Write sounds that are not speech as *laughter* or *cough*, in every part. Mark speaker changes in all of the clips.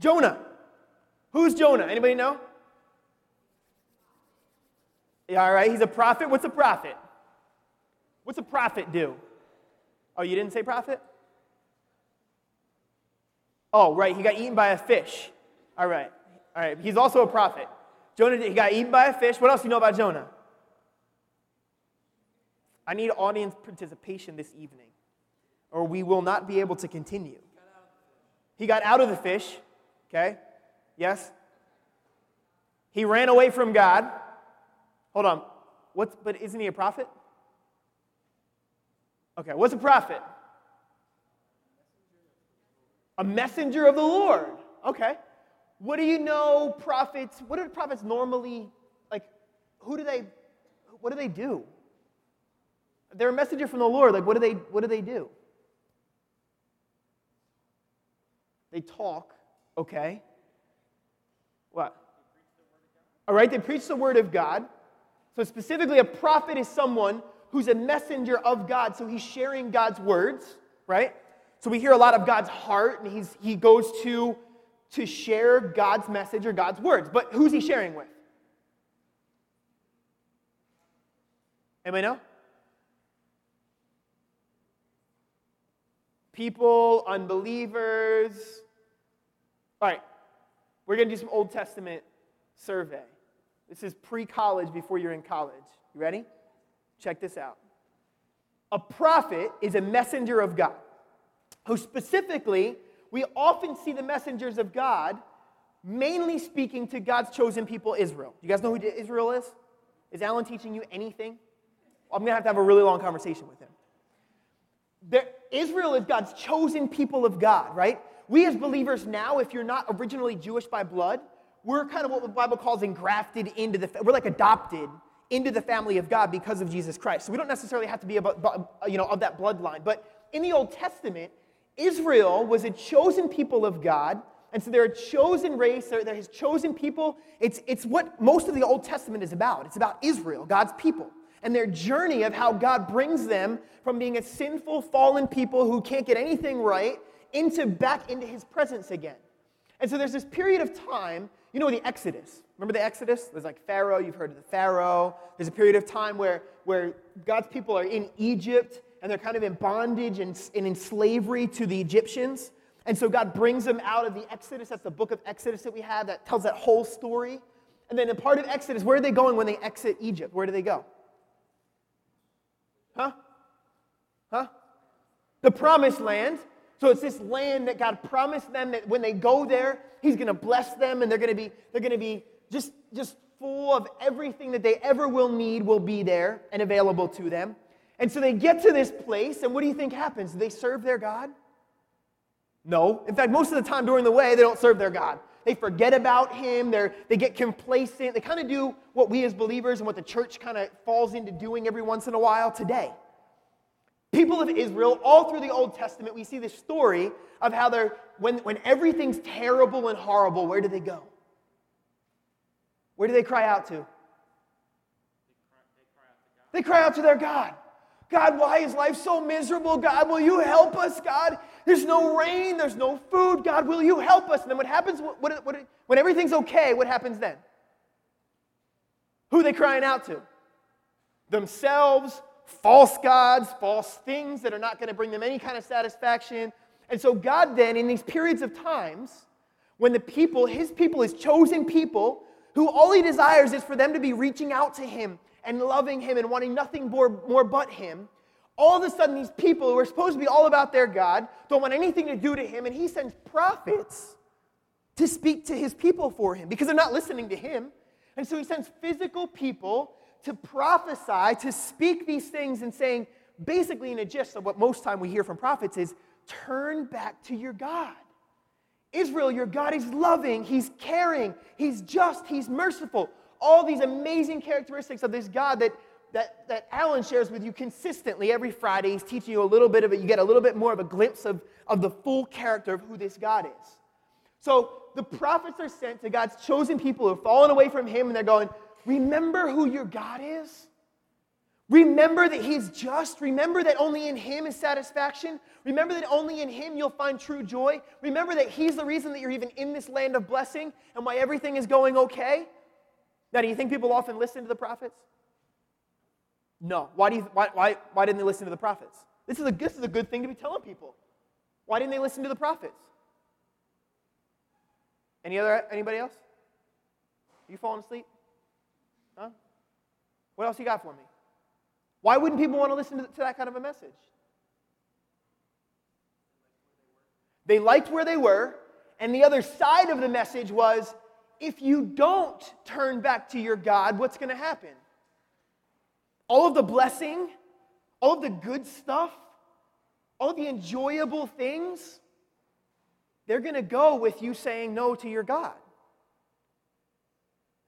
Speaker 1: Jonah. Who's Jonah? Anybody know? Yeah, all right, he's a prophet. What's a prophet? What's a prophet do? Oh, you didn't say prophet? Oh, right, he got eaten by a fish. All right, all right, he's also a prophet. Jonah, he got eaten by a fish. What else do you know about Jonah? I need audience participation this evening, or we will not be able to continue. He got out of the fish, okay? Yes? He ran away from God. Hold on. What's, but isn't he a prophet? Okay, what's a prophet? A messenger of the Lord. Okay. What do you know prophets, what do prophets normally, like, who do they, what do they do? They're a messenger from the Lord. Like, what do they, what do they do? They talk, okay. What? All right, they preach the word of God. So, specifically, a prophet is someone who's a messenger of God. So, he's sharing God's words, right? So, we hear a lot of God's heart, and he's, he goes to, to share God's message or God's words. But who's he sharing with? Anybody know? People, unbelievers. All right, we're going to do some Old Testament survey. This is pre college before you're in college. You ready? Check this out. A prophet is a messenger of God who specifically, we often see the messengers of God mainly speaking to God's chosen people, Israel. You guys know who Israel is? Is Alan teaching you anything? I'm going to have to have a really long conversation with him. There, Israel is God's chosen people of God, right? We as believers now, if you're not originally Jewish by blood, we're kind of what the Bible calls engrafted into the, we're like adopted into the family of God because of Jesus Christ. So we don't necessarily have to be about, you know, of that bloodline. But in the Old Testament, Israel was a chosen people of God. And so they're a chosen race, they're, they're his chosen people. It's, it's what most of the Old Testament is about. It's about Israel, God's people, and their journey of how God brings them from being a sinful, fallen people who can't get anything right into back into his presence again. And so there's this period of time you know the Exodus. Remember the Exodus? There's like Pharaoh, you've heard of the Pharaoh. There's a period of time where, where God's people are in Egypt and they're kind of in bondage and, and in slavery to the Egyptians. And so God brings them out of the Exodus. That's the book of Exodus that we have that tells that whole story. And then a part of Exodus, where are they going when they exit Egypt? Where do they go? Huh? Huh? The promised land. So it's this land that God promised them that when they go there, He's going to bless them and they're going to be, they're going to be just, just full of everything that they ever will need will be there and available to them. And so they get to this place, and what do you think happens? Do they serve their God? No. In fact, most of the time during the way, they don't serve their God. They forget about Him, They're, they get complacent. They kind of do what we as believers and what the church kind of falls into doing every once in a while today people of Israel, all through the Old Testament, we see this story of how they're, when, when everything's terrible and horrible, where do they go? Where do they cry out to? They cry out to their God. God, why is life so miserable? God, will you help us? God, there's no rain, there's no food. God, will you help us? And then what happens what, what, what, when everything's okay? What happens then? Who are they crying out to? Themselves, false gods, false things that are not going to bring them any kind of satisfaction. And so, God then, in these periods of times, when the people, his people, his chosen people, who all he desires is for them to be reaching out to him and loving him and wanting nothing more, more but him, all of a sudden, these people who are supposed to be all about their God don't want anything to do to him, and he sends prophets to speak to his people for him because they're not listening to him. And so he sends physical people to prophesy, to speak these things and saying, basically, in a gist of what most time we hear from prophets is turn back to your God. Israel, your God is loving, He's caring, He's just, He's merciful. All these amazing characteristics of this God that, that, that Alan shares with you consistently every Friday. He's teaching you a little bit of it. You get a little bit more of a glimpse of, of the full character of who this God is. So the prophets are sent to God's chosen people who have fallen away from Him, and they're going, Remember who your God is? Remember that He's just. Remember that only in Him is satisfaction. Remember that only in Him you'll find true joy. Remember that He's the reason that you're even in this land of blessing and why everything is going okay. Now, do you think people often listen to the prophets? No. Why, do you, why, why, why didn't they listen to the prophets? This is, a, this is a good thing to be telling people. Why didn't they listen to the prophets? Any other, anybody else? You falling asleep? Huh? What else you got for me? Why wouldn't people want to listen to, that kind of a message? They liked where they were, and the other side of the message was if you don't turn back to your God, what's going to happen? All of the blessing, all of the good stuff, all the enjoyable things, they're going to go with you saying no to your God.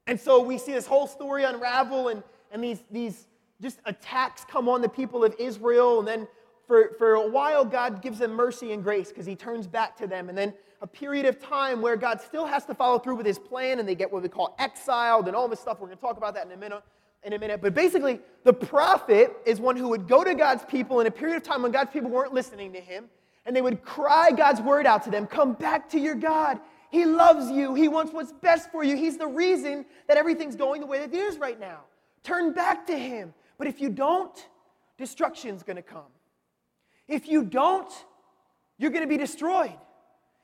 Speaker 1: And so we see this whole story unravel and, and these, these just attacks come on the people of Israel. And then for, for a while, God gives them mercy and grace because he turns back to them. And then a period of time where God still has to follow through with his plan and they get what we call exiled and all this stuff. We're going to talk about that in a minute. In a minute. But basically, the prophet is one who would go to God's people in a period of time when God's people weren't listening to him, and they would cry God's word out to them Come back to your God. He loves you. He wants what's best for you. He's the reason that everything's going the way that it is right now. Turn back to Him. But if you don't, destruction's going to come. If you don't, you're going to be destroyed.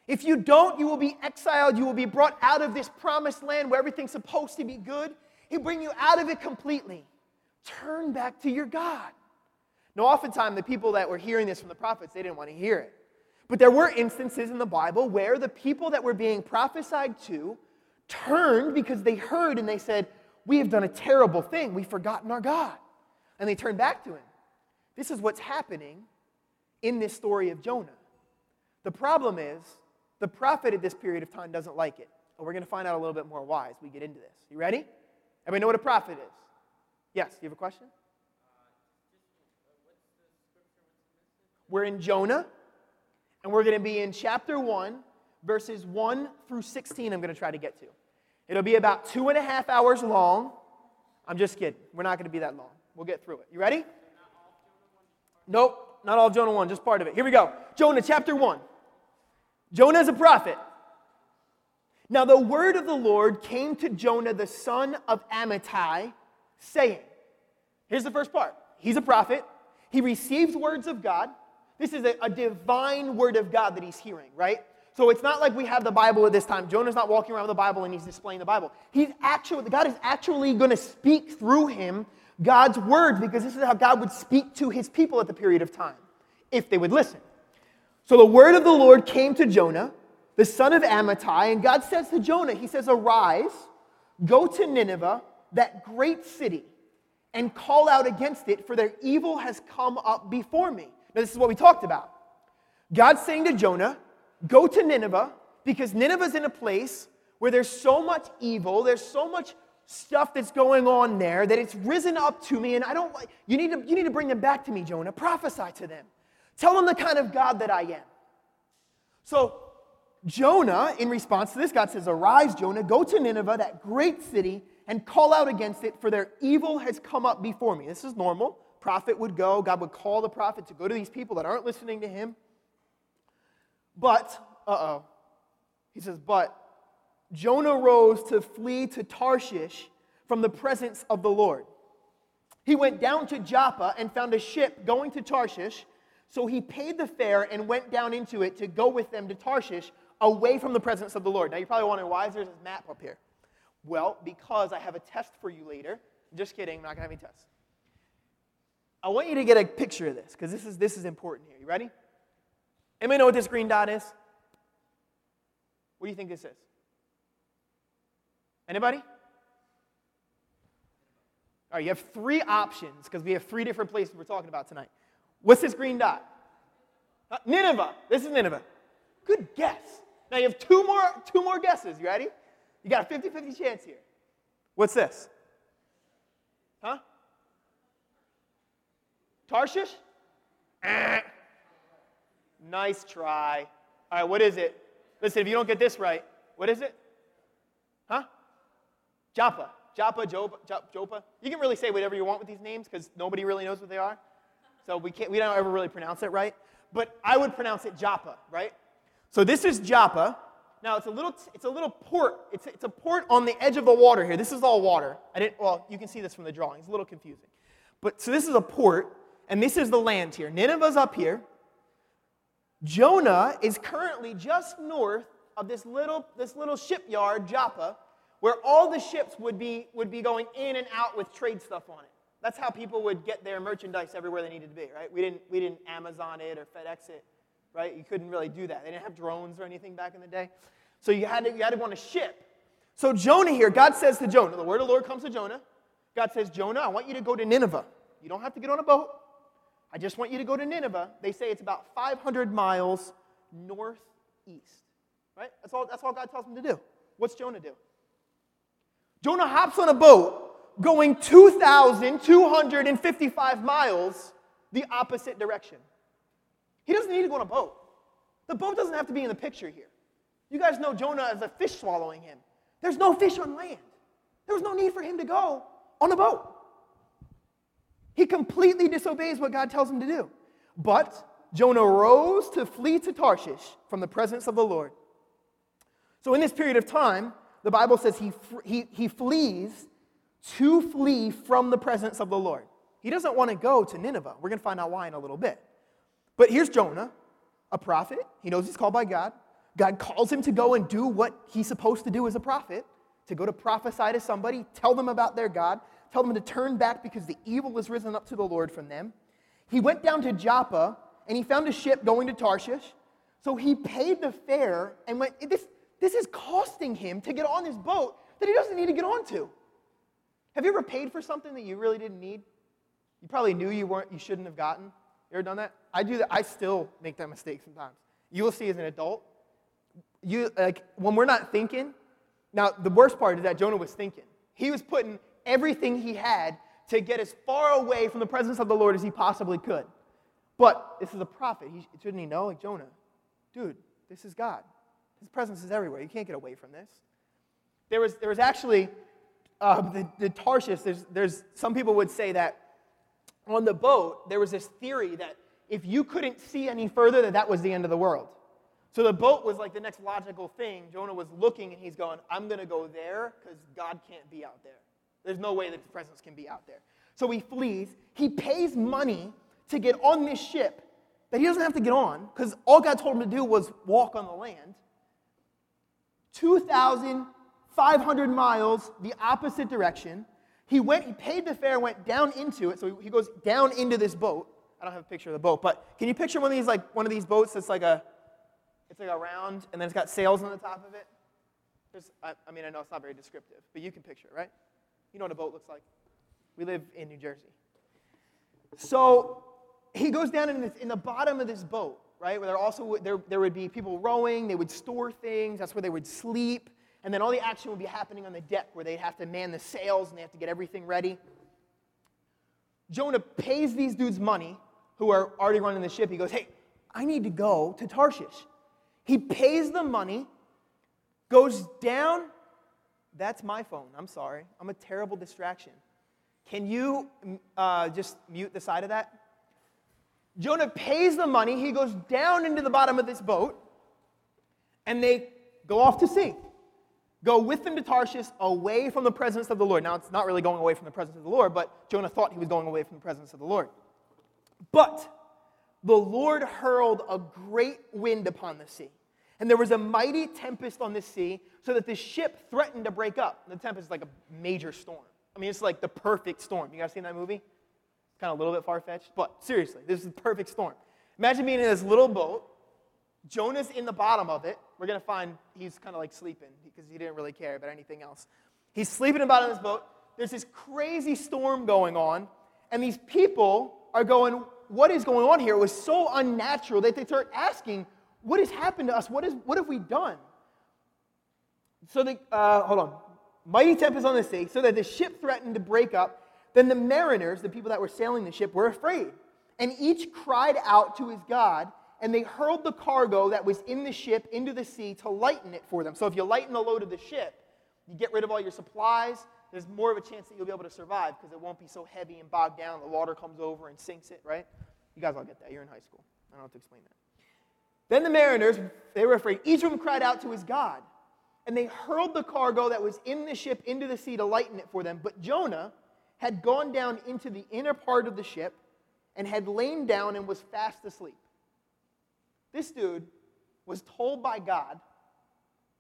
Speaker 1: If you don't, you will be exiled. You will be brought out of this promised land where everything's supposed to be good. He'll bring you out of it completely. Turn back to your God. Now, oftentimes, the people that were hearing this from the prophets, they didn't want to hear it. But there were instances in the Bible where the people that were being prophesied to turned because they heard and they said, We have done a terrible thing. We've forgotten our God. And they turned back to him. This is what's happening in this story of Jonah. The problem is, the prophet at this period of time doesn't like it. And we're going to find out a little bit more why as we get into this. You ready? Everybody know what a prophet is? Yes, you have a question? We're in Jonah. And we're going to be in chapter 1, verses 1 through 16, I'm going to try to get to. It'll be about two and a half hours long. I'm just kidding. We're not going to be that long. We'll get through it. You ready? Nope, not all of Jonah 1, just part of it. Here we go. Jonah chapter 1. Jonah is a prophet. Now the word of the Lord came to Jonah, the son of Amittai, saying, Here's the first part. He's a prophet. He receives words of God. This is a, a divine word of God that he's hearing, right? So it's not like we have the Bible at this time. Jonah's not walking around with the Bible and he's displaying the Bible. He's actually, God is actually going to speak through him God's words because this is how God would speak to his people at the period of time if they would listen. So the word of the Lord came to Jonah, the son of Amittai, and God says to Jonah, He says, Arise, go to Nineveh, that great city, and call out against it, for their evil has come up before me. Now, this is what we talked about. God's saying to Jonah, Go to Nineveh, because Nineveh's in a place where there's so much evil, there's so much stuff that's going on there that it's risen up to me, and I don't like you need to you need to bring them back to me, Jonah. Prophesy to them. Tell them the kind of God that I am. So Jonah, in response to this, God says, Arise, Jonah, go to Nineveh, that great city, and call out against it, for their evil has come up before me. This is normal prophet would go, God would call the prophet to go to these people that aren't listening to him. But, uh oh, he says, but Jonah rose to flee to Tarshish from the presence of the Lord. He went down to Joppa and found a ship going to Tarshish. So he paid the fare and went down into it to go with them to Tarshish away from the presence of the Lord. Now you're probably wondering, why is there this map up here? Well, because I have a test for you later. Just kidding, I'm not going to have any tests. I want you to get a picture of this because this is, this is important here. You ready? Anybody know what this green dot is? What do you think this is? Anybody? All right, you have three options because we have three different places we're talking about tonight. What's this green dot? Uh, Nineveh. This is Nineveh. Good guess. Now you have two more, two more guesses. You ready? You got a 50 50 chance here. What's this? Huh? Tarshish? Eh. Nice try. All right, what is it? Listen, if you don't get this right, what is it? Huh? Joppa. Joppa, Joppa, Joppa. You can really say whatever you want with these names because nobody really knows what they are. So we, can't, we don't ever really pronounce it right. But I would pronounce it Joppa, right? So this is Joppa. Now it's a little, it's a little port. It's, it's a port on the edge of the water here. This is all water. I didn't, well, you can see this from the drawing. It's a little confusing. But so this is a port, and this is the land here. Nineveh's up here. Jonah is currently just north of this little, this little shipyard, Joppa, where all the ships would be, would be going in and out with trade stuff on it. That's how people would get their merchandise everywhere they needed to be, right? We didn't, we didn't Amazon it or FedEx it, right? You couldn't really do that. They didn't have drones or anything back in the day. So you had to, you had to go on a ship. So Jonah here, God says to Jonah, the word of the Lord comes to Jonah. God says, Jonah, I want you to go to Nineveh. You don't have to get on a boat. I just want you to go to Nineveh. They say it's about 500 miles northeast. Right? That's all, that's all God tells him to do. What's Jonah do? Jonah hops on a boat going 2,255 miles the opposite direction. He doesn't need to go on a boat. The boat doesn't have to be in the picture here. You guys know Jonah as a fish swallowing him. There's no fish on land. There was no need for him to go on a boat. He completely disobeys what God tells him to do. But Jonah rose to flee to Tarshish from the presence of the Lord. So, in this period of time, the Bible says he, he, he flees to flee from the presence of the Lord. He doesn't want to go to Nineveh. We're going to find out why in a little bit. But here's Jonah, a prophet. He knows he's called by God. God calls him to go and do what he's supposed to do as a prophet to go to prophesy to somebody, tell them about their God, tell them to turn back because the evil has risen up to the Lord from them. He went down to Joppa and he found a ship going to Tarshish. So he paid the fare and went, this, this is costing him to get on this boat that he doesn't need to get onto. Have you ever paid for something that you really didn't need? You probably knew you weren't, you shouldn't have gotten. You ever done that? I do that. I still make that mistake sometimes. You will see as an adult, you like when we're not thinking. Now the worst part is that Jonah was thinking. He was putting everything he had to get as far away from the presence of the Lord as he possibly could. But this is a prophet. He, shouldn't he know? Like Jonah, dude, this is God. His presence is everywhere. You can't get away from this. There was, there was actually uh, the, the Tarshish, there's, there's, some people would say that on the boat, there was this theory that if you couldn't see any further, that that was the end of the world. So the boat was like the next logical thing. Jonah was looking and he's going, I'm going to go there because God can't be out there. There's no way that the presence can be out there. So he flees. He pays money to get on this ship that he doesn't have to get on because all God told him to do was walk on the land. 2,500 miles the opposite direction. He went, he paid the fare, went down into it. So he goes down into this boat. I don't have a picture of the boat, but can you picture one of these, like one of these boats that's like a, it's like a round, and then it's got sails on the top of it? I, I mean, I know it's not very descriptive, but you can picture it, right? You know what a boat looks like. We live in New Jersey. So he goes down in, this, in the bottom of this boat, right? Where there also there, there would be people rowing, they would store things, that's where they would sleep, and then all the action would be happening on the deck where they'd have to man the sails and they have to get everything ready. Jonah pays these dudes money who are already running the ship. He goes, Hey, I need to go to Tarshish. He pays the money, goes down. That's my phone. I'm sorry. I'm a terrible distraction. Can you uh, just mute the side of that? Jonah pays the money. He goes down into the bottom of this boat, and they go off to sea. Go with them to Tarshish away from the presence of the Lord. Now, it's not really going away from the presence of the Lord, but Jonah thought he was going away from the presence of the Lord. But the Lord hurled a great wind upon the sea, and there was a mighty tempest on the sea, so that the ship threatened to break up. The tempest is like a major storm. I mean, it's like the perfect storm. You guys seen that movie? kind of a little bit far fetched, but seriously, this is the perfect storm. Imagine being in this little boat. Jonah's in the bottom of it. We're going to find he's kind of like sleeping because he didn't really care about anything else. He's sleeping in the bottom of this boat. There's this crazy storm going on, and these people are going, What is going on here? It was so unnatural that they start asking, What has happened to us? What, is, what have we done? So, the, uh, hold on. Mighty tempest on the sea, so that the ship threatened to break up. Then the mariners, the people that were sailing the ship, were afraid. And each cried out to his God, and they hurled the cargo that was in the ship into the sea to lighten it for them. So if you lighten the load of the ship, you get rid of all your supplies, there's more of a chance that you'll be able to survive because it won't be so heavy and bogged down. The water comes over and sinks it, right? You guys all get that. You're in high school. I don't have to explain that. Then the mariners, they were afraid. Each of them cried out to his God. And they hurled the cargo that was in the ship into the sea to lighten it for them. But Jonah had gone down into the inner part of the ship and had lain down and was fast asleep. This dude was told by God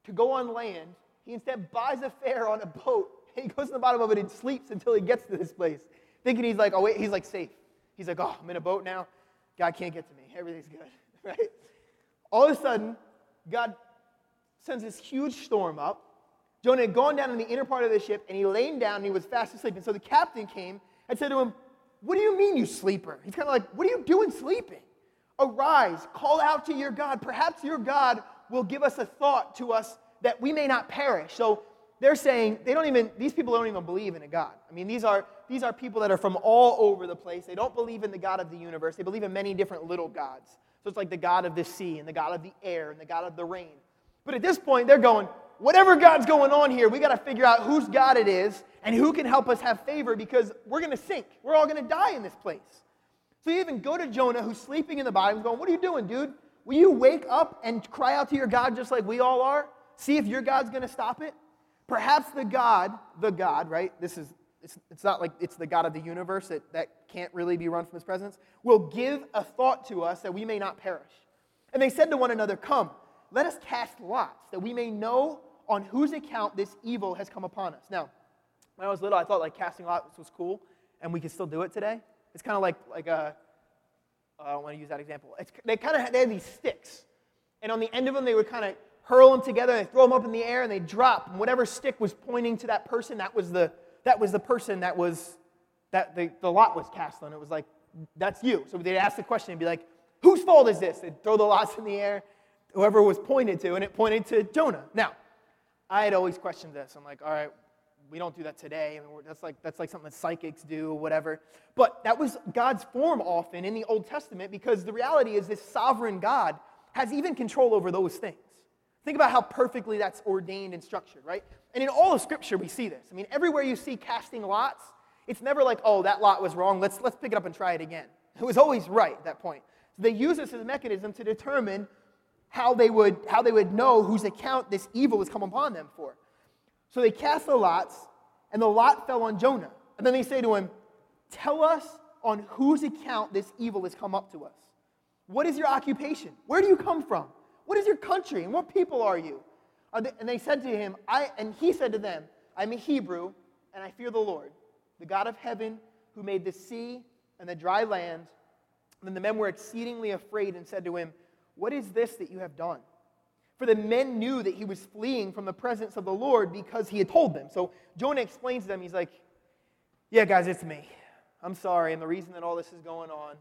Speaker 1: to go on land. He instead buys a fare on a boat. *laughs* He goes to the bottom of it and sleeps until he gets to this place, thinking he's like, oh wait, he's like safe. He's like, oh, I'm in a boat now. God can't get to me. Everything's good, *laughs* right? All of a sudden, God sends this huge storm up. Jonah had gone down in the inner part of the ship and he laid down and he was fast asleep. And so the captain came and said to him, What do you mean, you sleeper? He's kind of like, What are you doing sleeping? Arise, call out to your God. Perhaps your God will give us a thought to us that we may not perish. So they're saying they don't even, these people don't even believe in a God. I mean, these are, these are people that are from all over the place. They don't believe in the God of the universe, they believe in many different little gods. So it's like the God of the sea and the God of the air and the God of the rain. But at this point, they're going, whatever God's going on here, we got to figure out whose God it is and who can help us have favor because we're going to sink. We're all going to die in this place. So you even go to Jonah, who's sleeping in the bottom, going, What are you doing, dude? Will you wake up and cry out to your God just like we all are? See if your God's going to stop it? Perhaps the God, the God, right? This is, it's, it's not like it's the God of the universe that, that can't really be run from his presence, will give a thought to us that we may not perish. And they said to one another, Come, let us cast lots, that we may know on whose account this evil has come upon us. Now, when I was little, I thought like casting lots was cool, and we can still do it today. It's kind of like, like a, uh, I don't want to use that example. It's, they kind of had, they had these sticks, and on the end of them, they would kind of hurl them together and throw them up in the air and they drop. And whatever stick was pointing to that person, that was the, that was the person that was, that the, the lot was cast on. It was like, that's you. So they'd ask the question and be like, whose fault is this? They'd throw the lots in the air, whoever was pointed to, and it pointed to Jonah. Now, I had always questioned this. I'm like, all right, we don't do that today. I mean, that's like that's like something that psychics do, or whatever. But that was God's form often in the Old Testament because the reality is this sovereign God has even control over those things. Think about how perfectly that's ordained and structured, right? And in all of Scripture, we see this. I mean, everywhere you see casting lots, it's never like, oh, that lot was wrong. Let's, let's pick it up and try it again. It was always right at that point. So they use this as a mechanism to determine how they would, how they would know whose account this evil was come upon them for. So they cast the lots, and the lot fell on Jonah. And then they say to him, Tell us on whose account this evil has come up to us. What is your occupation? Where do you come from? What is your country? And what people are you? Are they, and they said to him, I, and he said to them, I'm a Hebrew, and I fear the Lord, the God of heaven, who made the sea and the dry land. And then the men were exceedingly afraid and said to him, What is this that you have done? For the men knew that he was fleeing from the presence of the Lord because he had told them. So Jonah explains to them, he's like, Yeah, guys, it's me. I'm sorry. And the reason that all this is going on,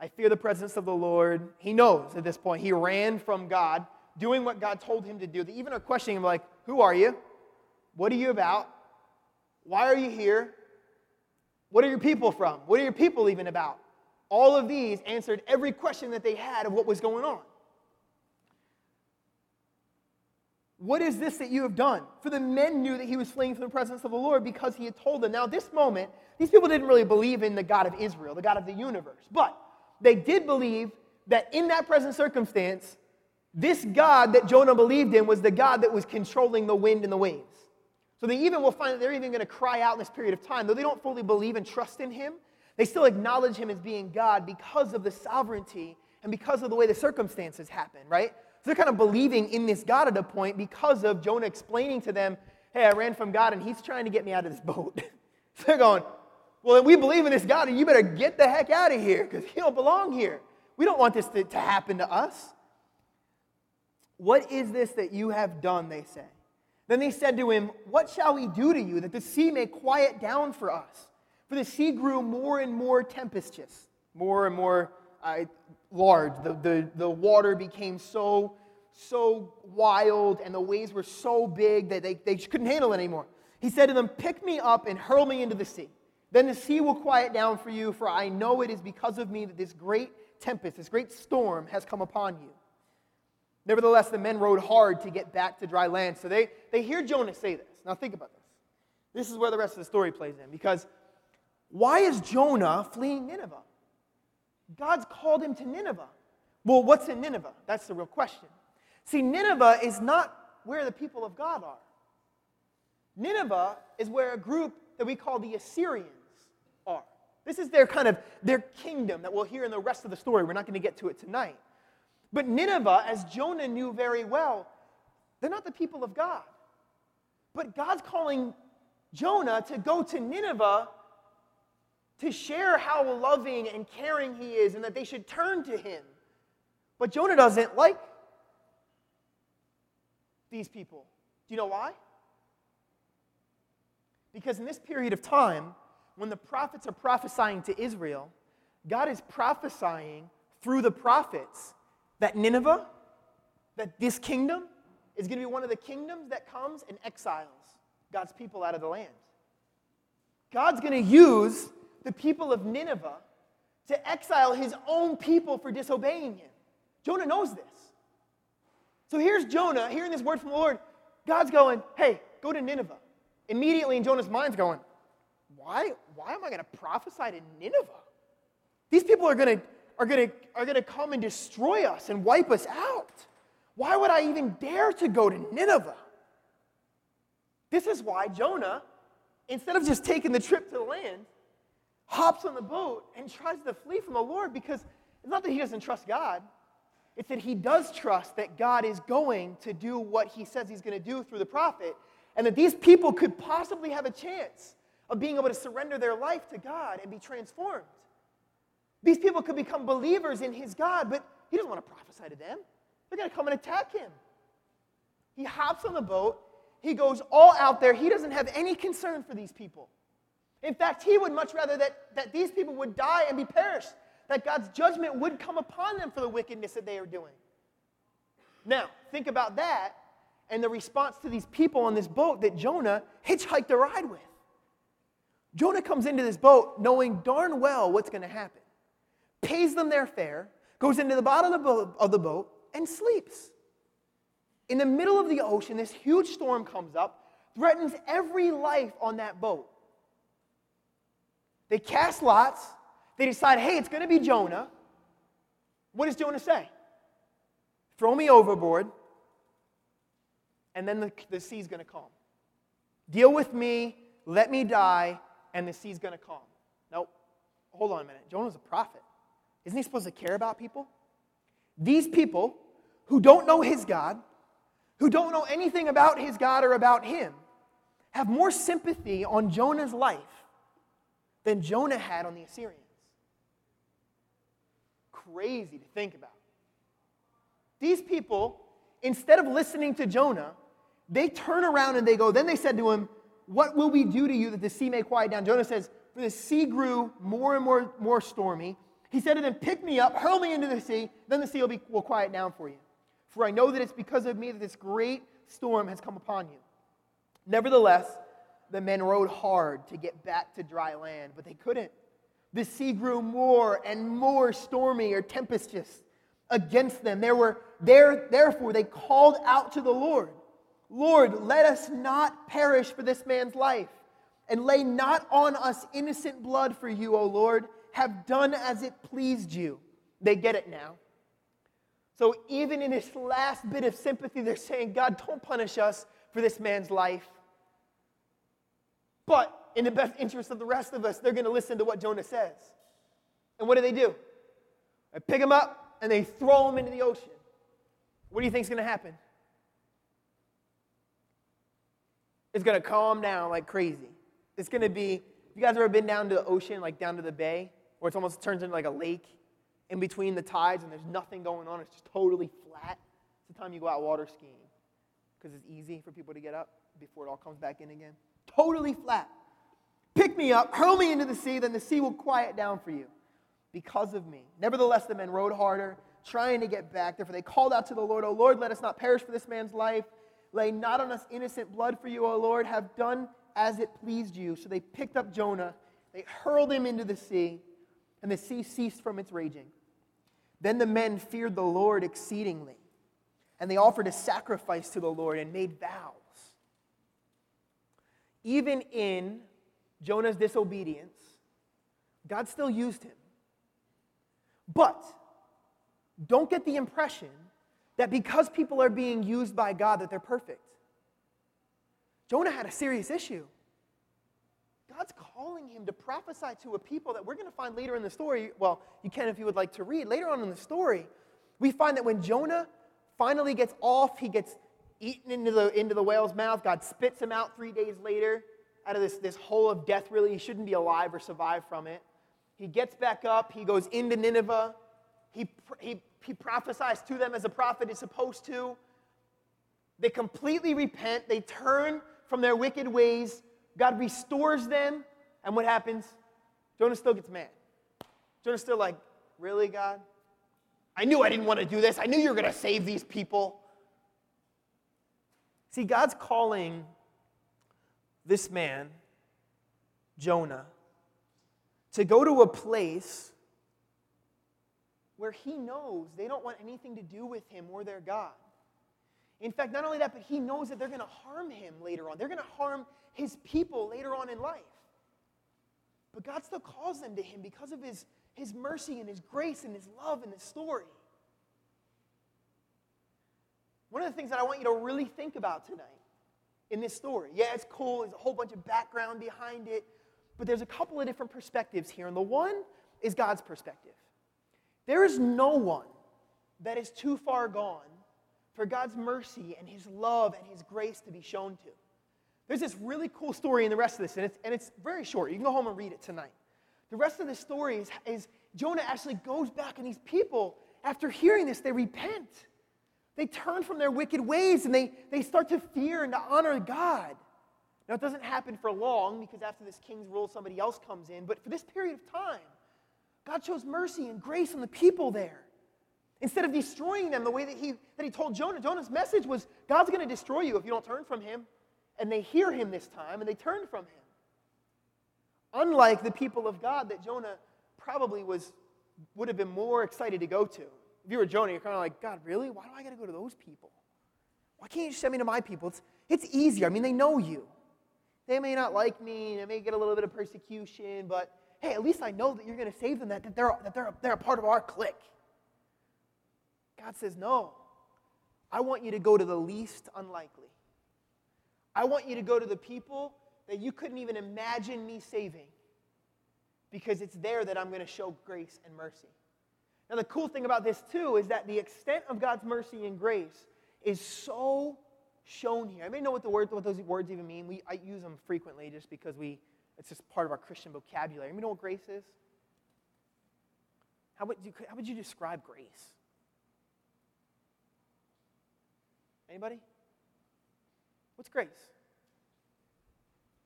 Speaker 1: I fear the presence of the Lord. He knows at this point. He ran from God, doing what God told him to do. They even are questioning him, like, Who are you? What are you about? Why are you here? What are your people from? What are your people even about? All of these answered every question that they had of what was going on. What is this that you have done? For the men knew that he was fleeing from the presence of the Lord because he had told them. Now, this moment, these people didn't really believe in the God of Israel, the God of the universe. But they did believe that in that present circumstance, this God that Jonah believed in was the God that was controlling the wind and the waves. So they even will find that they're even going to cry out in this period of time. Though they don't fully believe and trust in him, they still acknowledge him as being God because of the sovereignty and because of the way the circumstances happen, right? So they're kind of believing in this God at a point because of Jonah explaining to them, hey, I ran from God and he's trying to get me out of this boat. *laughs* so they're going, well, we believe in this God, and you better get the heck out of here because you don't belong here. We don't want this to, to happen to us. What is this that you have done? They say. Then they said to him, What shall we do to you that the sea may quiet down for us? For the sea grew more and more tempestuous, more and more uh, large. The, the, the water became so, so wild, and the waves were so big that they, they couldn't handle it anymore. He said to them, Pick me up and hurl me into the sea. Then the sea will quiet down for you, for I know it is because of me that this great tempest, this great storm has come upon you. Nevertheless, the men rowed hard to get back to dry land. So they, they hear Jonah say this. Now think about this. this is where the rest of the story plays in. Because why is Jonah fleeing Nineveh? God's called him to Nineveh. Well, what's in Nineveh? That's the real question. See, Nineveh is not where the people of God are. Nineveh is where a group that we call the Assyrians. This is their kind of their kingdom that we'll hear in the rest of the story. We're not going to get to it tonight. But Nineveh, as Jonah knew very well, they're not the people of God. But God's calling Jonah to go to Nineveh to share how loving and caring he is and that they should turn to him. But Jonah doesn't like these people. Do you know why? Because in this period of time, when the prophets are prophesying to Israel, God is prophesying through the prophets that Nineveh, that this kingdom is going to be one of the kingdoms that comes and exiles God's people out of the land. God's going to use the people of Nineveh to exile his own people for disobeying him. Jonah knows this. So here's Jonah hearing this word from the Lord. God's going, hey, go to Nineveh. Immediately in Jonah's mind's going, why, why am I going to prophesy to Nineveh? These people are going to, are, going to, are going to come and destroy us and wipe us out. Why would I even dare to go to Nineveh? This is why Jonah, instead of just taking the trip to the land, hops on the boat and tries to flee from the Lord because it's not that he doesn't trust God, it's that he does trust that God is going to do what he says he's going to do through the prophet, and that these people could possibly have a chance of being able to surrender their life to God and be transformed. These people could become believers in his God, but he doesn't want to prophesy to them. They're going to come and attack him. He hops on the boat. He goes all out there. He doesn't have any concern for these people. In fact, he would much rather that, that these people would die and be perished, that God's judgment would come upon them for the wickedness that they are doing. Now, think about that and the response to these people on this boat that Jonah hitchhiked a ride with. Jonah comes into this boat knowing darn well what's going to happen, pays them their fare, goes into the bottom of the, boat, of the boat, and sleeps. In the middle of the ocean, this huge storm comes up, threatens every life on that boat. They cast lots. They decide, hey, it's going to be Jonah. What does Jonah say? Throw me overboard, and then the, the sea's going to calm. Deal with me, let me die, and the sea's going to calm. Nope. Hold on a minute. Jonah's a prophet. Isn't he supposed to care about people? These people who don't know his God, who don't know anything about his God or about him, have more sympathy on Jonah's life than Jonah had on the Assyrians. Crazy to think about. These people, instead of listening to Jonah, they turn around and they go, then they said to him, What will we do to you that the sea may quiet down? Jonah says, For the sea grew more and more, more stormy. He said to them, Pick me up, hurl me into the sea, then the sea will, be, will quiet down for you. For I know that it's because of me that this great storm has come upon you. Nevertheless, the men rowed hard to get back to dry land, but they couldn't. The sea grew more and more stormy or tempestuous against them. There were, there, therefore, they called out to the Lord Lord, let us not perish for this man's life, and lay not on us innocent blood for you, O Lord. Have done as it pleased you. They get it now. So, even in this last bit of sympathy, they're saying, God, don't punish us for this man's life. But in the best interest of the rest of us, they're going to listen to what Jonah says. And what do they do? They pick him up and they throw him into the ocean. What do you think is going to happen? It's going to calm down like crazy. It's going to be, you guys ever been down to the ocean, like down to the bay, where it almost turns into like a lake in between the tides and there's nothing going on? It's just totally flat. It's the time you go out water skiing because it's easy for people to get up before it all comes back in again totally flat. Pick me up, hurl me into the sea, then the sea will quiet down for you because of me. Nevertheless, the men rowed harder, trying to get back. Therefore, they called out to the Lord, O Lord, let us not perish for this man's life. Lay not on us innocent blood for you, O Lord. Have done as it pleased you. So they picked up Jonah, they hurled him into the sea, and the sea ceased from its raging. Then the men feared the Lord exceedingly, and they offered a sacrifice to the Lord and made vows. even in Jonah's disobedience, God still used him. But don't get the impression that because people are being used by God that they're perfect. Jonah had a serious issue. God's calling him to prophesy to a people that we're going to find later in the story. Well, you can if you would like to read. Later on in the story, we find that when Jonah finally gets off, he gets eaten into the, into the whale's mouth. God spits him out three days later out of this, this hole of death, really. He shouldn't be alive or survive from it. He gets back up. He goes into Nineveh. He, he, he prophesies to them as a prophet is supposed to. They completely repent. They turn from their wicked ways. God restores them. And what happens? Jonah still gets mad. Jonah's still like, Really, God? I knew I didn't want to do this. I knew you were going to save these people. See, God's calling this man, Jonah, to go to a place where he knows they don't want anything to do with him or their God. In fact, not only that, but he knows that they're going to harm him later on. They're going to harm his people later on in life. But God still calls them to him because of his, his mercy and his grace and his love and his story. One of the things that I want you to really think about tonight in this story, yeah, it's cool, there's a whole bunch of background behind it, but there's a couple of different perspectives here. And the one is God's perspective. There is no one that is too far gone for God's mercy and His love and His grace to be shown to. There's this really cool story in the rest of this, and it's, and it's very short. You can go home and read it tonight. The rest of the story is, is Jonah actually goes back, and these people, after hearing this, they repent. They turn from their wicked ways and they, they start to fear and to honor God. Now, it doesn't happen for long because after this king's rule, somebody else comes in. But for this period of time, God shows mercy and grace on the people there. Instead of destroying them the way that he, that he told Jonah, Jonah's message was God's going to destroy you if you don't turn from him. And they hear him this time and they turn from him. Unlike the people of God that Jonah probably was, would have been more excited to go to. If you were Jonah, you're kind of like, God, really? Why do I got to go to those people? Why can't you send me to my people? It's, it's easier. I mean, they know you. They may not like me, they may get a little bit of persecution, but hey, at least I know that you're going to save them, that, that, they're, that they're, they're a part of our clique. God says, no. I want you to go to the least unlikely. I want you to go to the people that you couldn't even imagine me saving because it's there that I'm going to show grace and mercy. Now, the cool thing about this, too, is that the extent of God's mercy and grace is so shown here. I may know what, the word, what those words even mean. We, I use them frequently just because we, it's just part of our Christian vocabulary. You know what grace is? How would you, how would you describe grace? Anybody? What's grace?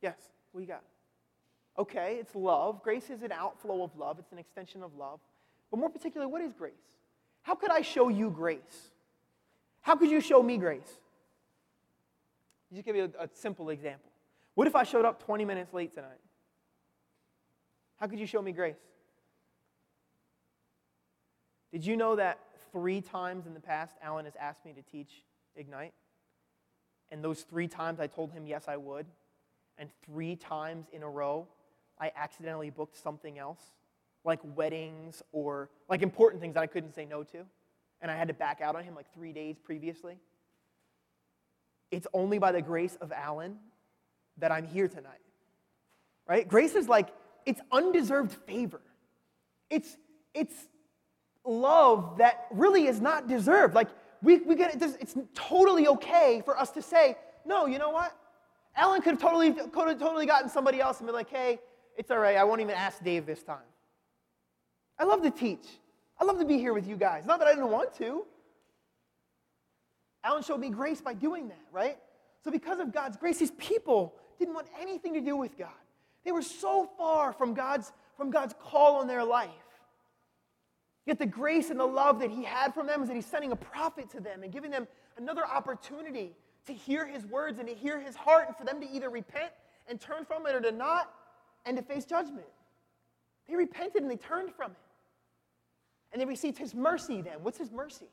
Speaker 1: Yes, what you got? Okay, it's love. Grace is an outflow of love, it's an extension of love. But more particularly, what is grace? How could I show you grace? How could you show me grace? Just give you a, a simple example. What if I showed up 20 minutes late tonight? How could you show me grace? Did you know that three times in the past, Alan has asked me to teach Ignite? And those three times I told him yes, I would. And three times in a row, I accidentally booked something else, like weddings or like important things that I couldn't say no to. And I had to back out on him like three days previously. It's only by the grace of Alan that I'm here tonight. Right? Grace is like, it's undeserved favor. It's, it's love that really is not deserved. Like, we, we get it, it's totally okay for us to say, no, you know what? Alan could have totally, could have totally gotten somebody else and be like, hey, it's all right, I won't even ask Dave this time. I love to teach. I love to be here with you guys. Not that I didn't want to, Alan showed me grace by doing that, right? So, because of God's grace, these people didn't want anything to do with God. They were so far from God's, from God's call on their life. Yet the grace and the love that he had from them is that he's sending a prophet to them and giving them another opportunity to hear his words and to hear his heart and for them to either repent and turn from it or to not and to face judgment. They repented and they turned from it. And they received his mercy then. What's his mercy?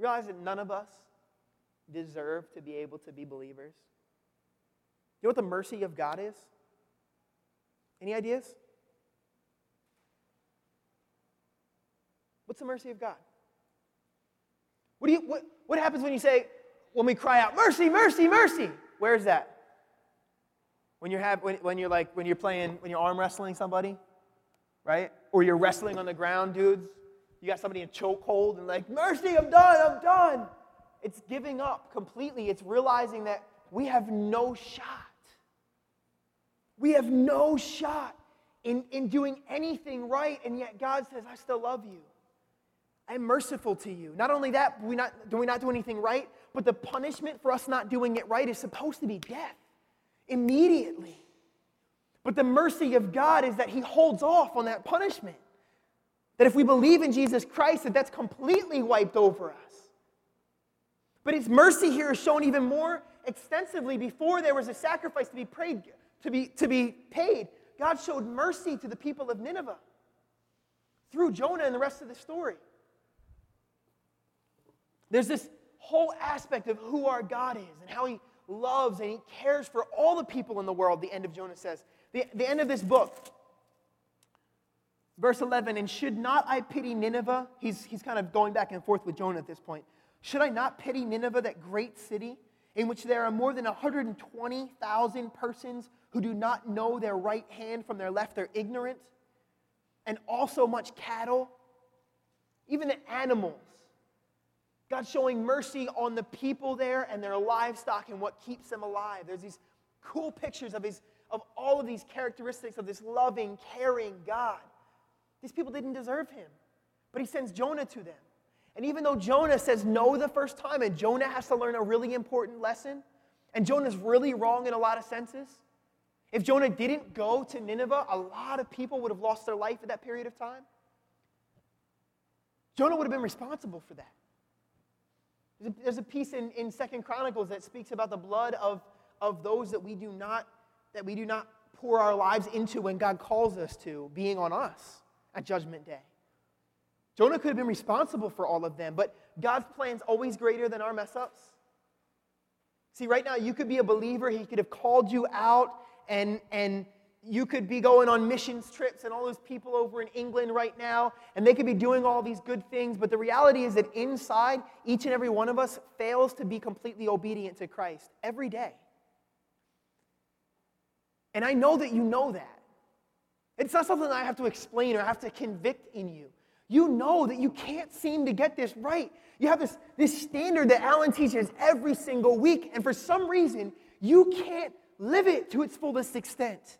Speaker 1: Realize that none of us deserve to be able to be believers? You know what the mercy of God is? Any ideas? What's the mercy of God? What, do you, what, what happens when you say, when we cry out, mercy, mercy, mercy? Where is that? When you're, have, when, when you're like, when you're playing, when you're arm wrestling somebody, right? Or you're wrestling on the ground, dudes. You got somebody in chokehold and like, mercy, I'm done, I'm done. It's giving up completely. It's realizing that we have no shot. We have no shot in, in doing anything right, and yet God says, I still love you. I'm merciful to you. Not only that, we not, do we not do anything right, but the punishment for us not doing it right is supposed to be death immediately. But the mercy of God is that He holds off on that punishment. That if we believe in Jesus Christ, that that's completely wiped over us. But His mercy here is shown even more extensively before there was a sacrifice to be prayed, to be, to be paid. God showed mercy to the people of Nineveh through Jonah and the rest of the story. There's this whole aspect of who our God is and how He loves and He cares for all the people in the world, the end of Jonah says. The, the end of this book, verse 11, and should not I pity Nineveh? He's, he's kind of going back and forth with Jonah at this point. Should I not pity Nineveh, that great city, in which there are more than 120,000 persons who do not know their right hand from their left? They're ignorant, and also much cattle, even the animals God showing mercy on the people there and their livestock and what keeps them alive. There's these cool pictures of, his, of all of these characteristics of this loving, caring God. These people didn't deserve him, but he sends Jonah to them. And even though Jonah says no the first time, and Jonah has to learn a really important lesson, and Jonah's really wrong in a lot of senses, if Jonah didn't go to Nineveh, a lot of people would have lost their life at that period of time. Jonah would have been responsible for that. There's a, there's a piece in, in Second Chronicles that speaks about the blood of, of those that we do not that we do not pour our lives into when God calls us to, being on us at Judgment Day. Jonah could have been responsible for all of them, but God's plan's always greater than our mess ups. See, right now you could be a believer, He could have called you out and, and you could be going on missions trips and all those people over in England right now, and they could be doing all these good things, but the reality is that inside, each and every one of us fails to be completely obedient to Christ every day. And I know that you know that. It's not something I have to explain or I have to convict in you. You know that you can't seem to get this right. You have this, this standard that Alan teaches every single week, and for some reason, you can't live it to its fullest extent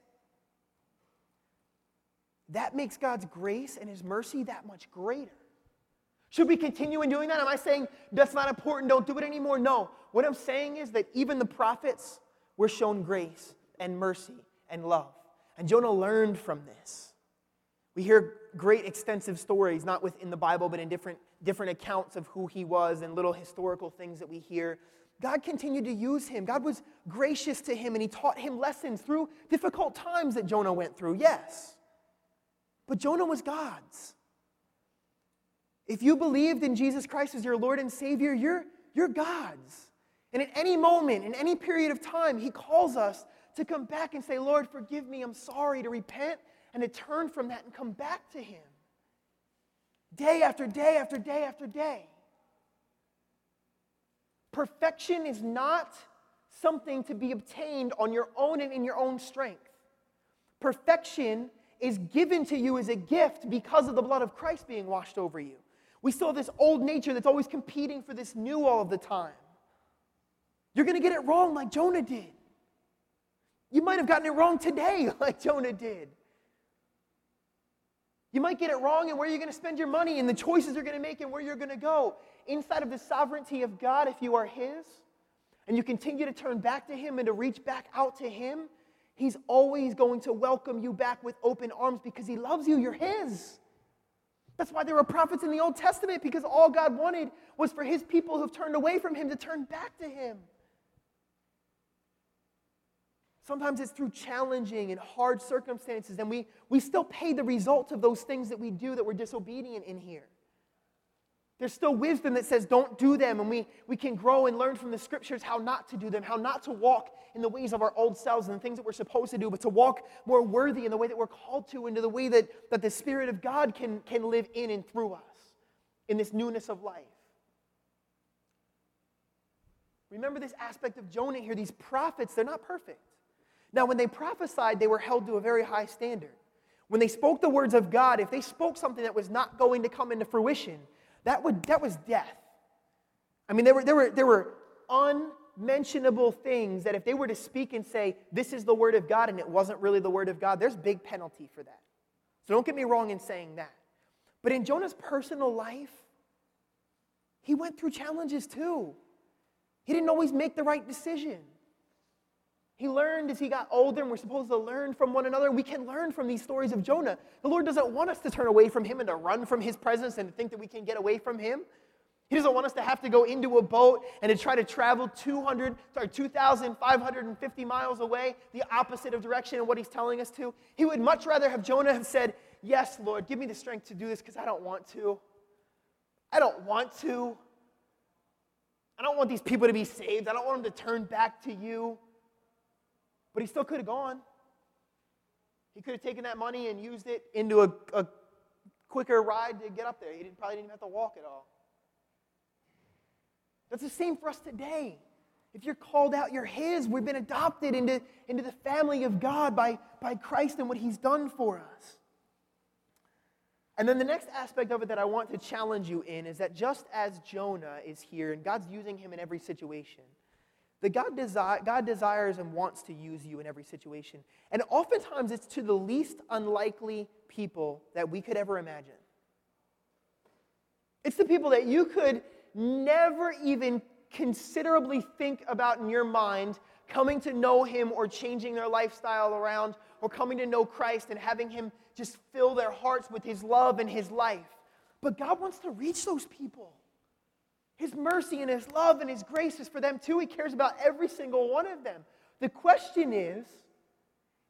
Speaker 1: that makes God's grace and His mercy that much greater. Should we continue in doing that? Am I saying that's not important, don't do it anymore? No. What I'm saying is that even the prophets were shown grace and mercy and love. And Jonah learned from this. We hear great extensive stories, not within the Bible, but in different, different accounts of who he was and little historical things that we hear. God continued to use him. God was gracious to him and he taught him lessons through difficult times that Jonah went through, yes. But Jonah was God's. If you believed in Jesus Christ as your Lord and Savior, you're, you're God's. And at any moment, in any period of time, He calls us to come back and say, Lord, forgive me, I'm sorry, to repent and to turn from that and come back to Him. Day after day after day after day. Perfection is not something to be obtained on your own and in your own strength. Perfection is given to you as a gift because of the blood of Christ being washed over you. We still have this old nature that's always competing for this new all of the time. You're going to get it wrong like Jonah did. You might have gotten it wrong today *laughs* like Jonah did. You might get it wrong in where you're going to spend your money and the choices you're going to make and where you're going to go. Inside of the sovereignty of God, if you are His, and you continue to turn back to Him and to reach back out to Him, He's always going to welcome you back with open arms because He loves you. You're His. That's why there were prophets in the Old Testament because all God wanted was for His people who've turned away from Him to turn back to Him. Sometimes it's through challenging and hard circumstances, and we, we still pay the result of those things that we do that we're disobedient in here. There's still wisdom that says don't do them, and we, we can grow and learn from the scriptures how not to do them, how not to walk in the ways of our old selves and the things that we're supposed to do, but to walk more worthy in the way that we're called to, into the way that, that the Spirit of God can, can live in and through us in this newness of life. Remember this aspect of Jonah here. These prophets, they're not perfect. Now, when they prophesied, they were held to a very high standard. When they spoke the words of God, if they spoke something that was not going to come into fruition, that, would, that was death. I mean, there were, there, were, there were unmentionable things that if they were to speak and say, this is the word of God, and it wasn't really the word of God, there's big penalty for that. So don't get me wrong in saying that. But in Jonah's personal life, he went through challenges too. He didn't always make the right decision. He learned as he got older, and we're supposed to learn from one another. We can learn from these stories of Jonah. The Lord doesn't want us to turn away from him and to run from his presence and to think that we can get away from him. He doesn't want us to have to go into a boat and to try to travel 200, sorry, 2,550 miles away, the opposite of direction of what he's telling us to. He would much rather have Jonah have said, Yes, Lord, give me the strength to do this because I don't want to. I don't want to. I don't want these people to be saved. I don't want them to turn back to you. But he still could have gone. He could have taken that money and used it into a, a quicker ride to get up there. He didn't, probably didn't even have to walk at all. That's the same for us today. If you're called out, you're His. We've been adopted into, into the family of God by, by Christ and what He's done for us. And then the next aspect of it that I want to challenge you in is that just as Jonah is here and God's using him in every situation, that God, desi- God desires and wants to use you in every situation. And oftentimes it's to the least unlikely people that we could ever imagine. It's the people that you could never even considerably think about in your mind coming to know Him or changing their lifestyle around or coming to know Christ and having Him just fill their hearts with His love and His life. But God wants to reach those people. His mercy and His love and His grace is for them too. He cares about every single one of them. The question is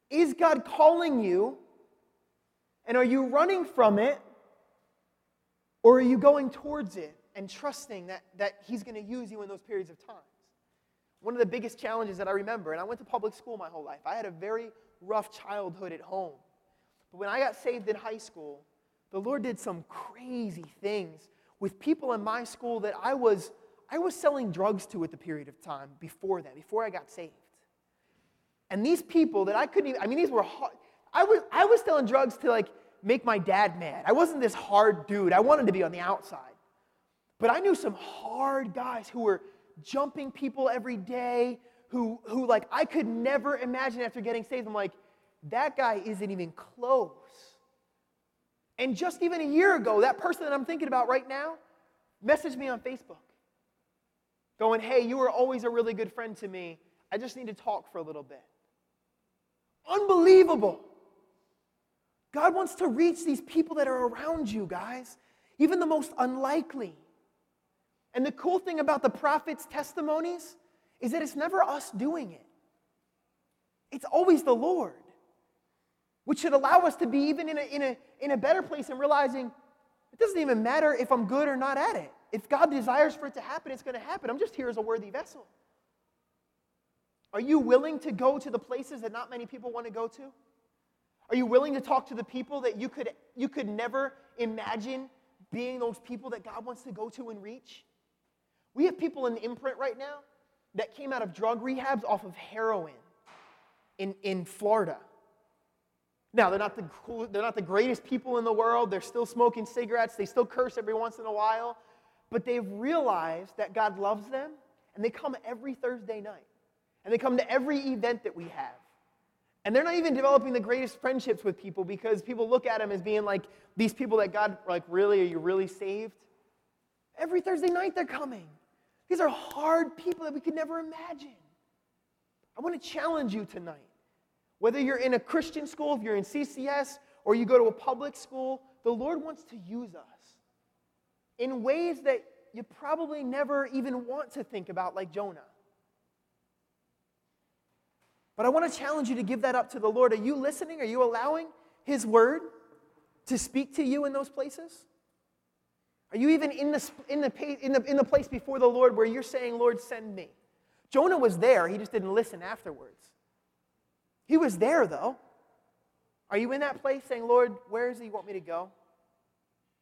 Speaker 1: Is God calling you? And are you running from it? Or are you going towards it and trusting that, that He's going to use you in those periods of time? One of the biggest challenges that I remember, and I went to public school my whole life, I had a very rough childhood at home. But when I got saved in high school, the Lord did some crazy things with people in my school that I was, I was selling drugs to at the period of time before that, before I got saved. And these people that I couldn't even, I mean, these were hard. I was, I was selling drugs to like make my dad mad. I wasn't this hard dude. I wanted to be on the outside. But I knew some hard guys who were jumping people every day, who, who like I could never imagine after getting saved. I'm like, that guy isn't even close and just even a year ago, that person that I'm thinking about right now messaged me on Facebook going, Hey, you were always a really good friend to me. I just need to talk for a little bit. Unbelievable. God wants to reach these people that are around you, guys, even the most unlikely. And the cool thing about the prophets' testimonies is that it's never us doing it, it's always the Lord which should allow us to be even in a, in a, in a better place and realizing it doesn't even matter if I'm good or not at it. If God desires for it to happen, it's going to happen. I'm just here as a worthy vessel. Are you willing to go to the places that not many people want to go to? Are you willing to talk to the people that you could, you could never imagine being those people that God wants to go to and reach? We have people in the imprint right now that came out of drug rehabs off of heroin in, in Florida. Now, they're not, the cool, they're not the greatest people in the world. They're still smoking cigarettes. They still curse every once in a while. But they've realized that God loves them, and they come every Thursday night. And they come to every event that we have. And they're not even developing the greatest friendships with people because people look at them as being like these people that God, like, really, are you really saved? Every Thursday night they're coming. These are hard people that we could never imagine. I want to challenge you tonight. Whether you're in a Christian school, if you're in CCS, or you go to a public school, the Lord wants to use us in ways that you probably never even want to think about, like Jonah. But I want to challenge you to give that up to the Lord. Are you listening? Are you allowing His word to speak to you in those places? Are you even in the, in, the, in, the, in the place before the Lord where you're saying, Lord, send me? Jonah was there, he just didn't listen afterwards. He was there, though. Are you in that place saying, Lord, where is it you want me to go?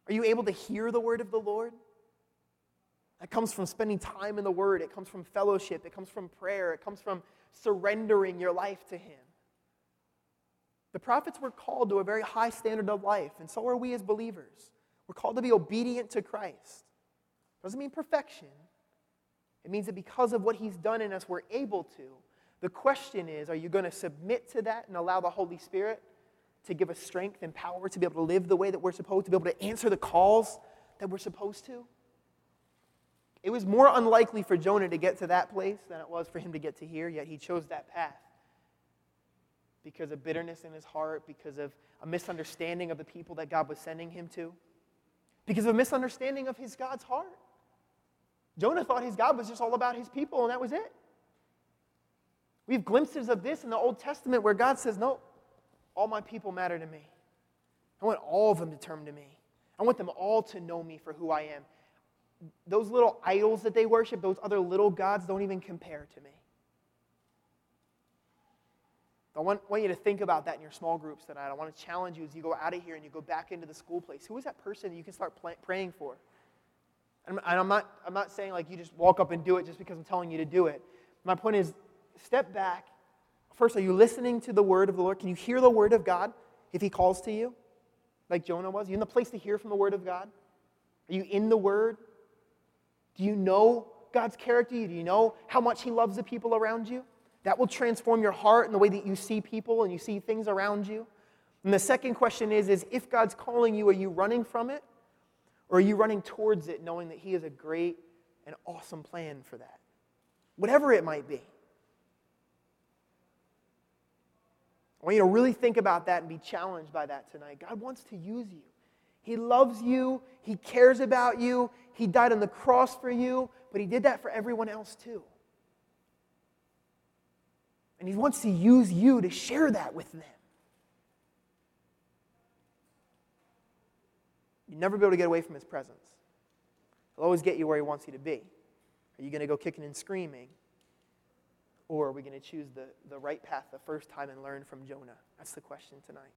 Speaker 1: Are you able to hear the word of the Lord? That comes from spending time in the Word. It comes from fellowship. It comes from prayer. It comes from surrendering your life to Him. The prophets were called to a very high standard of life, and so are we as believers. We're called to be obedient to Christ. Doesn't mean perfection. It means that because of what He's done in us, we're able to. The question is are you going to submit to that and allow the Holy Spirit to give us strength and power to be able to live the way that we're supposed to, be able to answer the calls that we're supposed to? It was more unlikely for Jonah to get to that place than it was for him to get to here, yet he chose that path because of bitterness in his heart, because of a misunderstanding of the people that God was sending him to, because of a misunderstanding of his God's heart. Jonah thought his God was just all about his people, and that was it. We have glimpses of this in the Old Testament where God says, No, all my people matter to me. I want all of them to turn to me. I want them all to know me for who I am. Those little idols that they worship, those other little gods, don't even compare to me. I want, want, you to think about that in your small groups tonight. I want to challenge you as you go out of here and you go back into the school place. Who is that person that you can start praying for? And I'm not, I'm not saying like you just walk up and do it just because I'm telling you to do it. My point is, step back. First, are you listening to the word of the Lord? Can you hear the word of God if he calls to you, like Jonah was? Are you in the place to hear from the word of God? Are you in the word? Do you know God's character? Do you know how much he loves the people around you? That will transform your heart and the way that you see people and you see things around you. And the second question is, is if God's calling you, are you running from it? Or are you running towards it knowing that He has a great and awesome plan for that? Whatever it might be. I want you to really think about that and be challenged by that tonight. God wants to use you. He loves you. He cares about you. He died on the cross for you, but He did that for everyone else too. And He wants to use you to share that with them. You'll never be able to get away from His presence. He'll always get you where He wants you to be. Are you going to go kicking and screaming? Or are we going to choose the, the right path the first time and learn from Jonah? That's the question tonight.